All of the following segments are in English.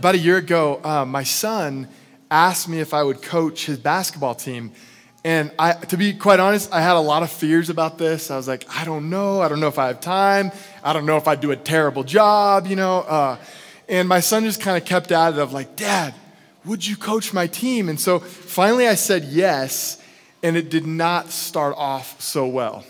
about a year ago, uh, my son asked me if I would coach his basketball team. And I, to be quite honest, I had a lot of fears about this. I was like, I don't know. I don't know if I have time. I don't know if I do a terrible job, you know. Uh, and my son just kind of kept at it of like, Dad, would you coach my team? And so finally I said yes, and it did not start off so well.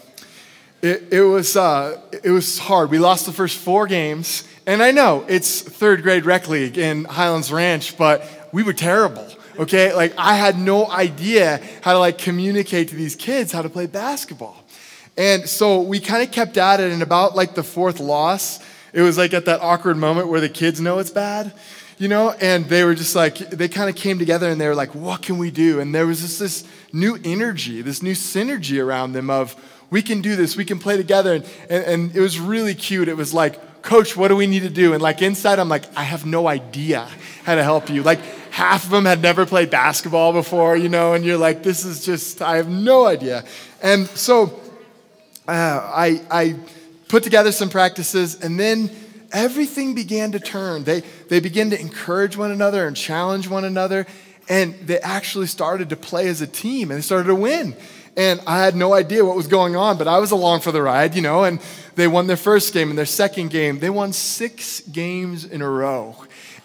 It, it, was, uh, it was hard. We lost the first four games, and I know it's third grade rec league in Highlands Ranch, but we were terrible. Okay, like I had no idea how to like communicate to these kids how to play basketball. And so we kind of kept at it, and about like the fourth loss, it was like at that awkward moment where the kids know it's bad, you know, and they were just like, they kind of came together and they were like, what can we do? And there was just this new energy, this new synergy around them of, we can do this, we can play together. And, and, and it was really cute. It was like, Coach, what do we need to do? And like inside, I'm like, I have no idea how to help you. Like half of them had never played basketball before, you know, and you're like, this is just, I have no idea. And so uh, I, I put together some practices, and then everything began to turn. They, they began to encourage one another and challenge one another, and they actually started to play as a team and they started to win. And I had no idea what was going on, but I was along for the ride, you know, and they won their first game and their second game. They won six games in a row.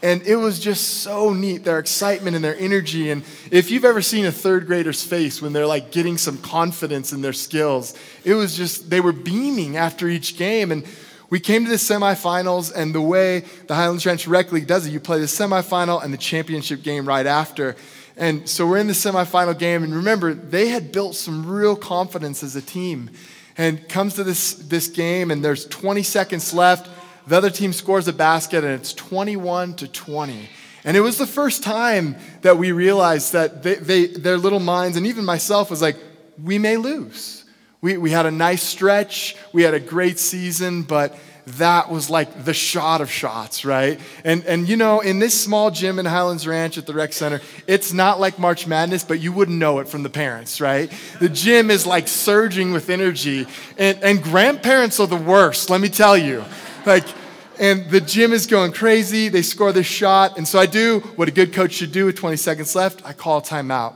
And it was just so neat, their excitement and their energy. And if you've ever seen a third grader's face when they're like getting some confidence in their skills, it was just, they were beaming after each game. And we came to the semifinals, and the way the Highlands Ranch Rec League does it, you play the semifinal and the championship game right after. And so we're in the semifinal game, and remember, they had built some real confidence as a team. And comes to this, this game, and there's 20 seconds left. The other team scores a basket, and it's 21 to 20. And it was the first time that we realized that they, they, their little minds, and even myself, was like, we may lose. We, we had a nice stretch, we had a great season, but that was like the shot of shots, right? And, and you know, in this small gym in Highlands Ranch at the rec center, it's not like March Madness, but you wouldn't know it from the parents, right? The gym is like surging with energy. And, and grandparents are the worst, let me tell you. Like, and the gym is going crazy. They score this shot. And so I do what a good coach should do with 20 seconds left. I call timeout.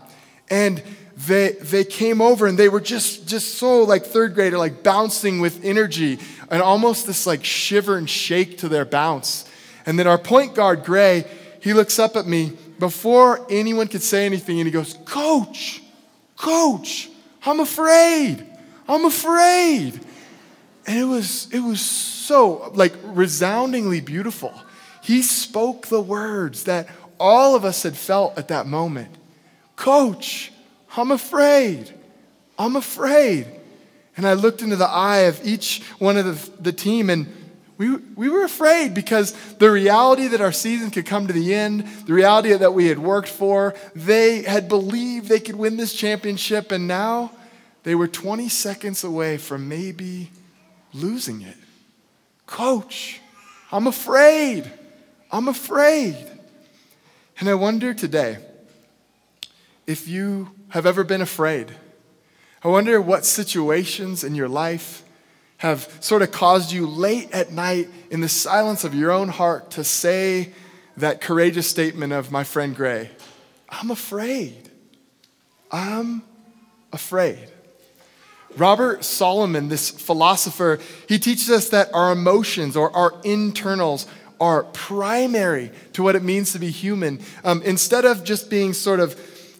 And they, they came over and they were just, just so like third grader, like bouncing with energy and almost this like shiver and shake to their bounce. And then our point guard, Gray, he looks up at me before anyone could say anything and he goes, Coach, Coach, I'm afraid. I'm afraid. And it was, it was so like resoundingly beautiful. He spoke the words that all of us had felt at that moment. Coach, I'm afraid. I'm afraid. And I looked into the eye of each one of the, the team, and we, we were afraid because the reality that our season could come to the end, the reality that we had worked for, they had believed they could win this championship, and now they were 20 seconds away from maybe losing it. Coach, I'm afraid. I'm afraid. And I wonder today if you have ever been afraid. I wonder what situations in your life have sort of caused you late at night in the silence of your own heart to say that courageous statement of my friend Gray I'm afraid. I'm afraid. Robert Solomon, this philosopher, he teaches us that our emotions or our internals are primary to what it means to be human. Um, instead of just being sort of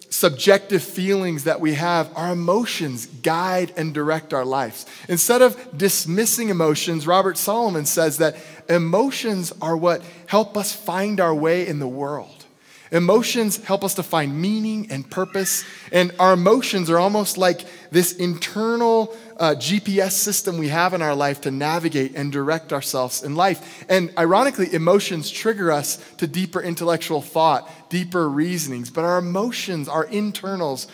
subjective feelings that we have, our emotions guide and direct our lives. Instead of dismissing emotions, Robert Solomon says that emotions are what help us find our way in the world. Emotions help us to find meaning and purpose, and our emotions are almost like this internal uh, GPS system we have in our life to navigate and direct ourselves in life. And ironically, emotions trigger us to deeper intellectual thought, deeper reasonings, but our emotions, our internals,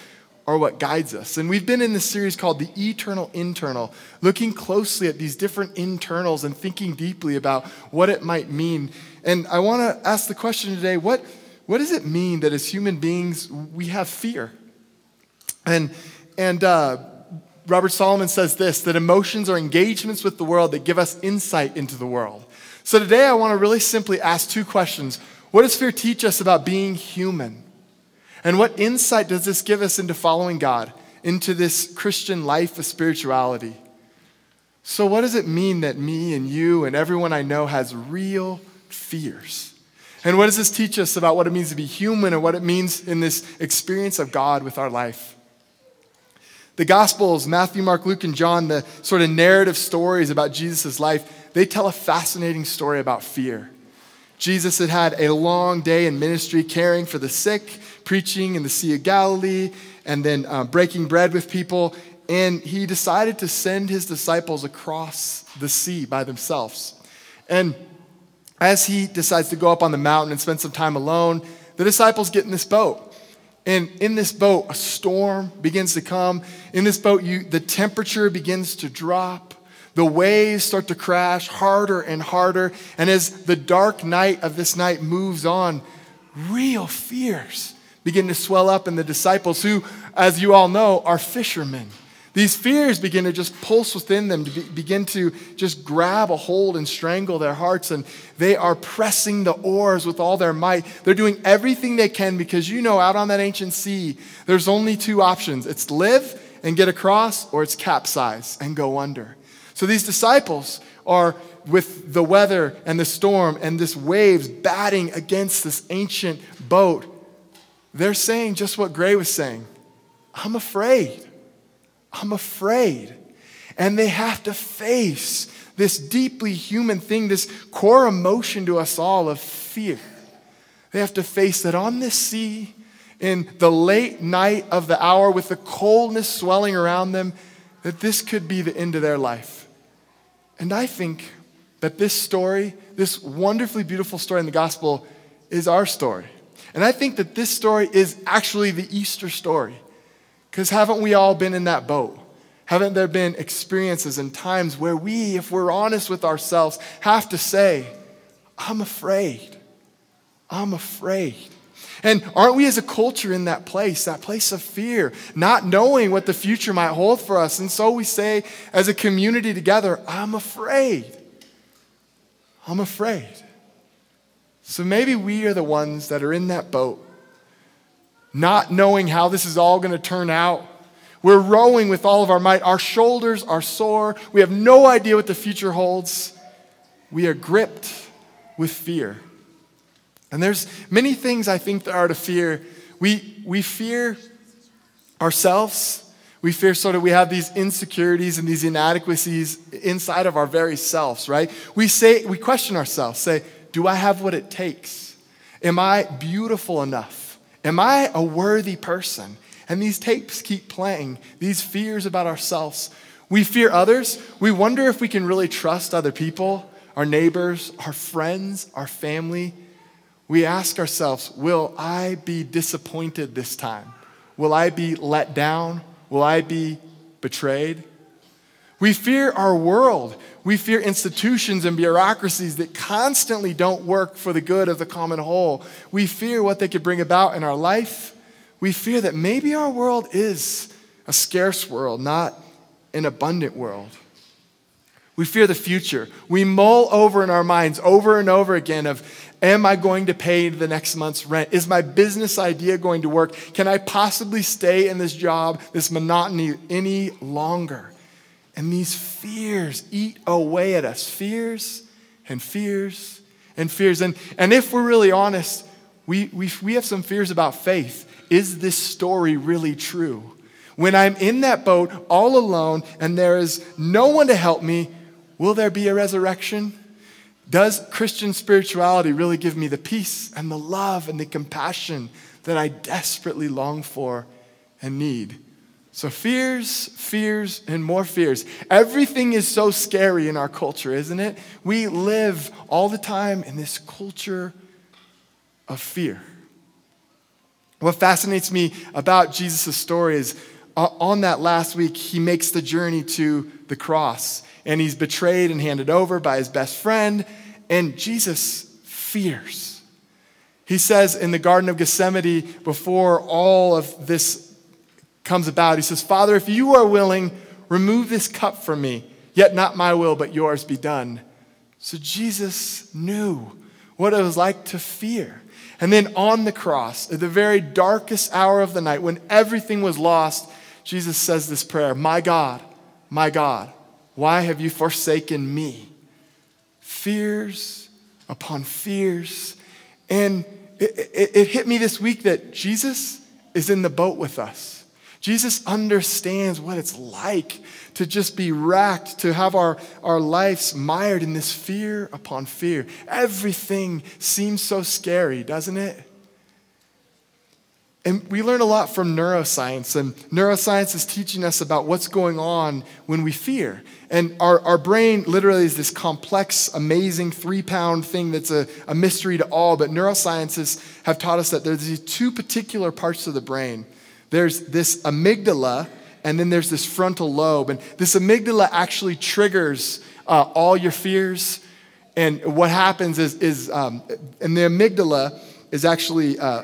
are what guides us. And we've been in this series called The Eternal Internal, looking closely at these different internals and thinking deeply about what it might mean. And I want to ask the question today what what does it mean that as human beings we have fear? And, and uh, Robert Solomon says this that emotions are engagements with the world that give us insight into the world. So today I want to really simply ask two questions. What does fear teach us about being human? And what insight does this give us into following God, into this Christian life of spirituality? So, what does it mean that me and you and everyone I know has real fears? And what does this teach us about what it means to be human and what it means in this experience of God with our life? The Gospels, Matthew, Mark, Luke, and John, the sort of narrative stories about Jesus' life, they tell a fascinating story about fear. Jesus had had a long day in ministry caring for the sick, preaching in the Sea of Galilee, and then uh, breaking bread with people and he decided to send his disciples across the sea by themselves. And as he decides to go up on the mountain and spend some time alone, the disciples get in this boat. And in this boat, a storm begins to come. In this boat, you, the temperature begins to drop. The waves start to crash harder and harder. And as the dark night of this night moves on, real fears begin to swell up in the disciples, who, as you all know, are fishermen. These fears begin to just pulse within them, to be, begin to just grab a hold and strangle their hearts, and they are pressing the oars with all their might. They're doing everything they can because you know, out on that ancient sea, there's only two options it's live and get across, or it's capsize and go under. So these disciples are with the weather and the storm and this waves batting against this ancient boat. They're saying just what Gray was saying I'm afraid. I'm afraid. And they have to face this deeply human thing, this core emotion to us all of fear. They have to face that on this sea, in the late night of the hour, with the coldness swelling around them, that this could be the end of their life. And I think that this story, this wonderfully beautiful story in the gospel, is our story. And I think that this story is actually the Easter story. Because haven't we all been in that boat? Haven't there been experiences and times where we, if we're honest with ourselves, have to say, I'm afraid. I'm afraid. And aren't we as a culture in that place, that place of fear, not knowing what the future might hold for us? And so we say, as a community together, I'm afraid. I'm afraid. So maybe we are the ones that are in that boat not knowing how this is all going to turn out. We're rowing with all of our might. Our shoulders are sore. We have no idea what the future holds. We are gripped with fear. And there's many things I think there are to fear. We, we fear ourselves. We fear sort of we have these insecurities and these inadequacies inside of our very selves, right? We say, we question ourselves, say, do I have what it takes? Am I beautiful enough? Am I a worthy person? And these tapes keep playing, these fears about ourselves. We fear others. We wonder if we can really trust other people, our neighbors, our friends, our family. We ask ourselves, will I be disappointed this time? Will I be let down? Will I be betrayed? We fear our world. We fear institutions and bureaucracies that constantly don't work for the good of the common whole. We fear what they could bring about in our life. We fear that maybe our world is a scarce world, not an abundant world. We fear the future. We mull over in our minds over and over again of am I going to pay the next month's rent? Is my business idea going to work? Can I possibly stay in this job, this monotony any longer? And these fears eat away at us fears and fears and fears. And, and if we're really honest, we, we, we have some fears about faith. Is this story really true? When I'm in that boat all alone and there is no one to help me, will there be a resurrection? Does Christian spirituality really give me the peace and the love and the compassion that I desperately long for and need? So, fears, fears, and more fears. Everything is so scary in our culture, isn't it? We live all the time in this culture of fear. What fascinates me about Jesus' story is uh, on that last week, he makes the journey to the cross, and he's betrayed and handed over by his best friend, and Jesus fears. He says in the Garden of Gethsemane, before all of this comes about. He says, Father, if you are willing, remove this cup from me, yet not my will, but yours be done. So Jesus knew what it was like to fear. And then on the cross, at the very darkest hour of the night, when everything was lost, Jesus says this prayer My God, my God, why have you forsaken me? Fears upon fears. And it, it, it, hit me this week that Jesus is in the boat with us. Jesus understands what it's like to just be racked, to have our, our lives mired in this fear upon fear. Everything seems so scary, doesn't it? And we learn a lot from neuroscience, and neuroscience is teaching us about what's going on when we fear. And our, our brain literally is this complex, amazing three pound thing that's a, a mystery to all. But neuroscientists have taught us that there's these two particular parts of the brain there's this amygdala, and then there's this frontal lobe. And this amygdala actually triggers uh, all your fears. And what happens is, is um, and the amygdala is actually. Uh,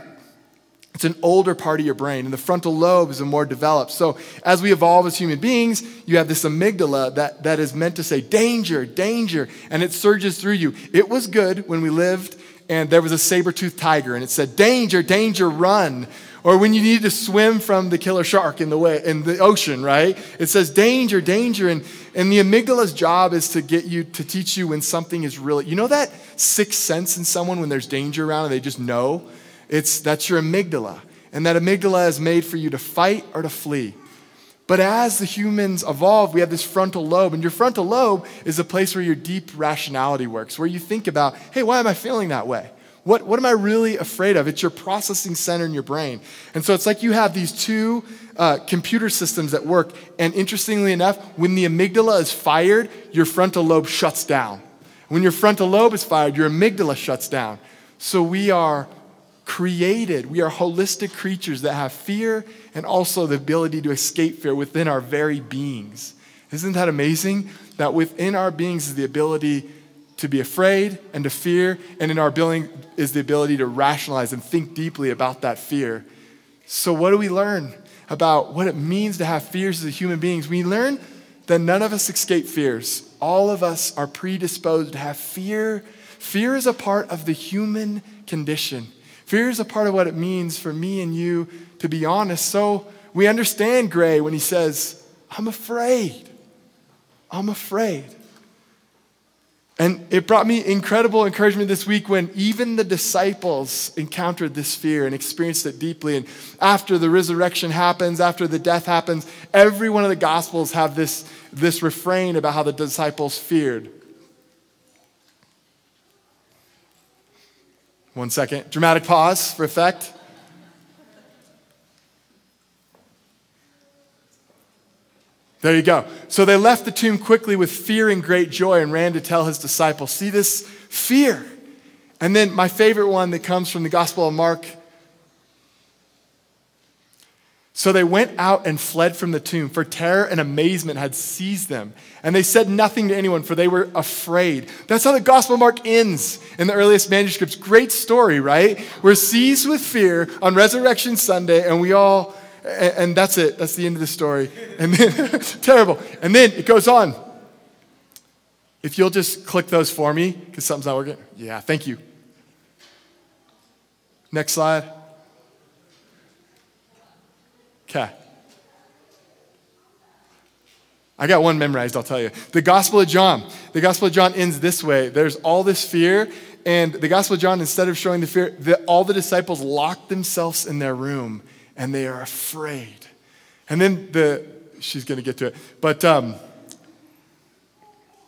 it's an older part of your brain, and the frontal lobe is a more developed. So, as we evolve as human beings, you have this amygdala that, that is meant to say, danger, danger, and it surges through you. It was good when we lived and there was a saber toothed tiger, and it said, danger, danger, run. Or when you need to swim from the killer shark in the, way, in the ocean, right? It says, danger, danger. And, and the amygdala's job is to get you, to teach you when something is really, you know that sixth sense in someone when there's danger around and they just know? It's, that's your amygdala. And that amygdala is made for you to fight or to flee. But as the humans evolve, we have this frontal lobe, and your frontal lobe is a place where your deep rationality works, where you think about, hey, why am I feeling that way? What, what am I really afraid of? It's your processing center in your brain. And so it's like you have these two uh, computer systems that work. And interestingly enough, when the amygdala is fired, your frontal lobe shuts down. When your frontal lobe is fired, your amygdala shuts down. So we are created, we are holistic creatures that have fear and also the ability to escape fear within our very beings. Isn't that amazing? That within our beings is the ability to be afraid and to fear, and in our ability is the ability to rationalize and think deeply about that fear. So, what do we learn about what it means to have fears as human beings? We learn that none of us escape fears. All of us are predisposed to have fear. Fear is a part of the human condition. Fear is a part of what it means for me and you to be honest. So we understand Gray when he says, I'm afraid. I'm afraid. And it brought me incredible encouragement this week when even the disciples encountered this fear and experienced it deeply. And after the resurrection happens, after the death happens, every one of the gospels have this, this refrain about how the disciples feared. One second. Dramatic pause for effect. There you go. So they left the tomb quickly with fear and great joy and ran to tell his disciples. See this fear. And then my favorite one that comes from the Gospel of Mark. So they went out and fled from the tomb, for terror and amazement had seized them. And they said nothing to anyone, for they were afraid. That's how the Gospel Mark ends in the earliest manuscripts. Great story, right? We're seized with fear on Resurrection Sunday, and we all and, and that's it. That's the end of the story. And then, terrible. And then it goes on. If you'll just click those for me, because something's not working. Yeah, thank you. Next slide. Okay. I got one memorized, I'll tell you. The Gospel of John. The Gospel of John ends this way there's all this fear, and the Gospel of John, instead of showing the fear, the, all the disciples lock themselves in their room and they are afraid. And then the, she's going to get to it. But um,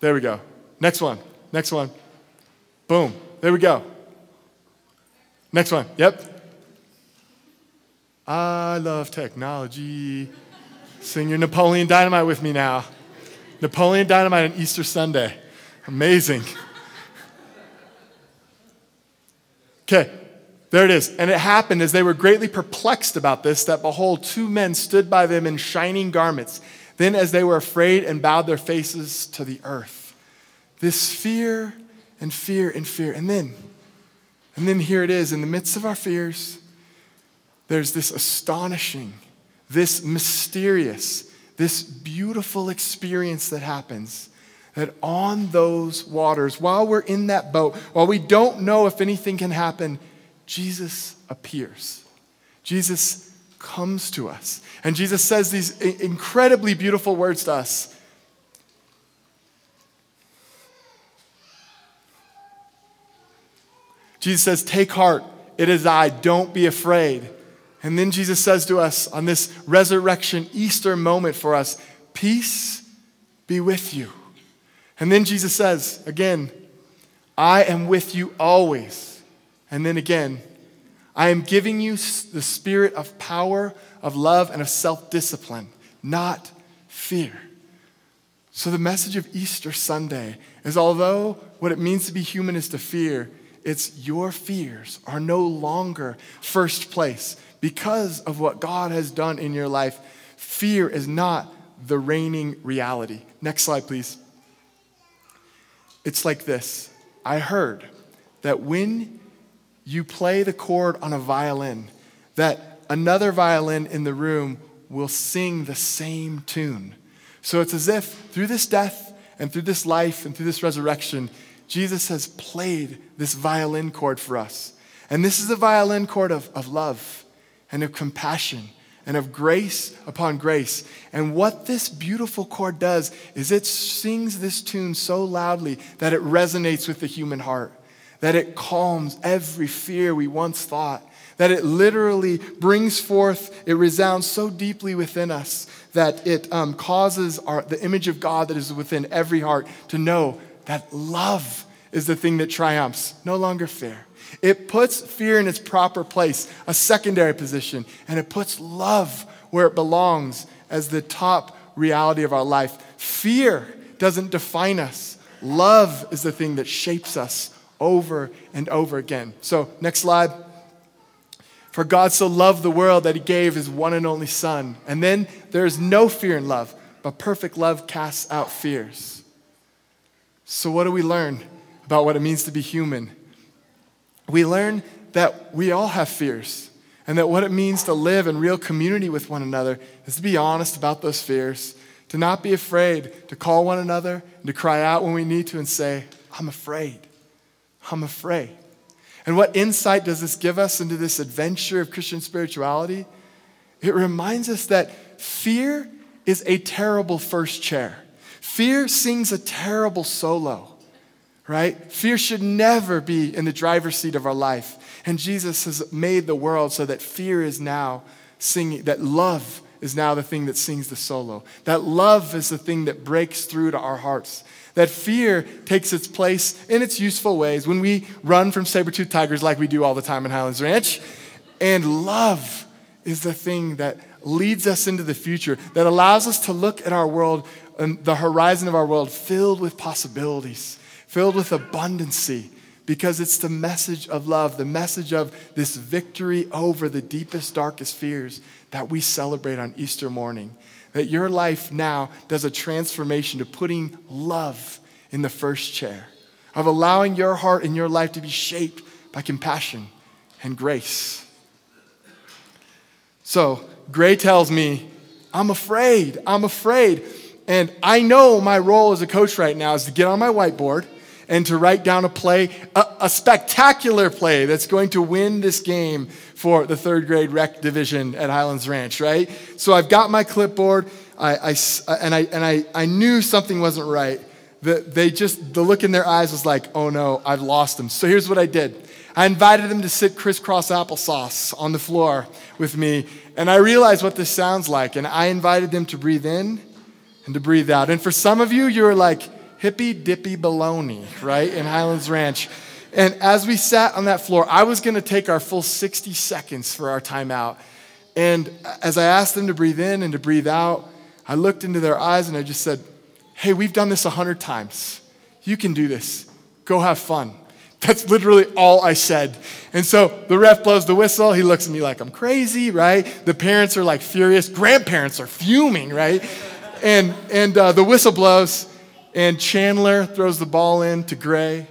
there we go. Next one. Next one. Boom. There we go. Next one. Yep. I love technology. Sing your Napoleon Dynamite with me now. Napoleon Dynamite on Easter Sunday. Amazing. Okay, there it is. And it happened as they were greatly perplexed about this that behold, two men stood by them in shining garments. Then, as they were afraid and bowed their faces to the earth, this fear and fear and fear. And then, and then here it is in the midst of our fears, there's this astonishing, this mysterious, this beautiful experience that happens that on those waters, while we're in that boat, while we don't know if anything can happen, Jesus appears. Jesus comes to us. And Jesus says these incredibly beautiful words to us. Jesus says, Take heart, it is I, don't be afraid. And then Jesus says to us on this resurrection Easter moment for us, Peace be with you. And then Jesus says, again, I am with you always. And then again, I am giving you the spirit of power, of love, and of self discipline, not fear. So, the message of Easter Sunday is although what it means to be human is to fear, it's your fears are no longer first place because of what God has done in your life. Fear is not the reigning reality. Next slide, please. It's like this I heard that when you play the chord on a violin, that another violin in the room will sing the same tune. So it's as if through this death and through this life and through this resurrection, Jesus has played this violin chord for us. And this is a violin chord of, of love and of compassion and of grace upon grace. And what this beautiful chord does is it sings this tune so loudly that it resonates with the human heart, that it calms every fear we once thought, that it literally brings forth, it resounds so deeply within us that it um, causes our, the image of God that is within every heart to know that love is the thing that triumphs, no longer fear. It puts fear in its proper place, a secondary position, and it puts love where it belongs as the top reality of our life. Fear doesn't define us, love is the thing that shapes us over and over again. So, next slide. For God so loved the world that he gave his one and only Son. And then there is no fear in love, but perfect love casts out fears. So, what do we learn about what it means to be human? we learn that we all have fears and that what it means to live in real community with one another is to be honest about those fears, to not be afraid, to call one another, and to cry out when we need to and say, I'm afraid. I'm afraid. And what insight does this give us into this adventure of Christian spirituality? It reminds us that fear is a terrible first chair. Fear sings a terrible solo right? Fear should never be in the driver's seat of our life. And Jesus has made the world so that fear is now singing, that love is now the thing that sings the solo. That love is the thing that breaks through to our hearts. That fear takes its place in its useful ways when we run from saber-toothed tigers like we do all the time in Highlands Ranch. And love is the thing that leads us into the future, that allows us to look at our world the horizon of our world filled with possibilities filled with abundancy, because it's the message of love, the message of this victory over the deepest, darkest fears that we celebrate on Easter morning. That your life now does a transformation to putting love in the first chair, of allowing your heart and your life to be shaped by compassion and grace. So, Gray tells me, I'm afraid, I'm afraid. And I know my role as a coach right now is to get on my whiteboard and to write down a play, a, a, spectacular play that's going to win this game for the third grade rec division at Highlands Ranch, right? So I've got my clipboard, I, I, uh, and, I, and I, I knew something wasn't right. The, they just, the look in their eyes was like, oh no, I've lost them. So here's what I did. I invited them to sit crisscross applesauce on the floor with me, and I realized what this sounds like, and I invited them to breathe in and to breathe out. And for some of you, you're like, hippy dippy baloney, right, in Highlands Ranch. And as we sat on that floor, I was going to take our full 60 seconds for our timeout. And as I asked them to breathe in and to breathe out, I looked into their eyes and I just said, Hey, we've done this a hundred times. You can do this. Go have fun. That's literally all I said. And so the ref blows the whistle. He looks at me like I'm crazy, right? The parents are like furious. Grandparents are fuming, right? And, and uh, the whistle blows. And Chandler throws the ball in to Gray.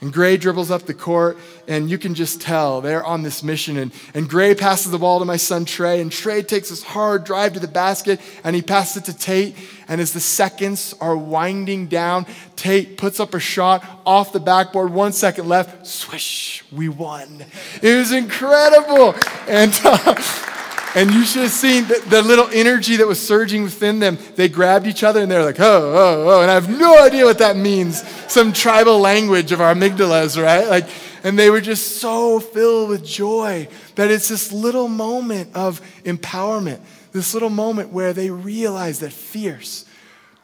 And Gray dribbles up the court, and you can just tell they're on this mission. And, and Gray passes the ball to my son Trey, and Trey takes this hard drive to the basket, and he passes it to Tate. And as the seconds are winding down, Tate puts up a shot off the backboard, one second left, swish, we won. It was incredible. And uh, and you should have seen the, the, little energy that was surging within them. They grabbed each other and they're like, oh, oh, oh. And I have no idea what that means. Some tribal language of our amygdalas, right? Like, and they were just so filled with joy that it's this little moment of empowerment, this little moment where they realize that fierce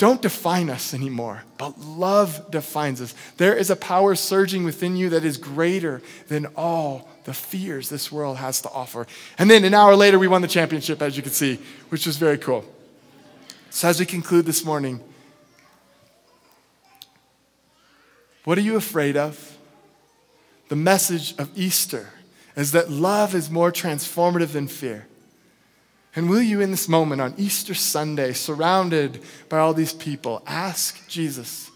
don't define us anymore, but love defines us. There is a power surging within you that is greater than all the fears this world has to offer. And then an hour later, we won the championship, as you can see, which was very cool. So, as we conclude this morning, what are you afraid of? The message of Easter is that love is more transformative than fear. And will you, in this moment on Easter Sunday, surrounded by all these people, ask Jesus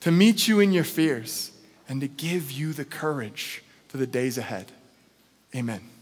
to meet you in your fears and to give you the courage for the days ahead? Amen.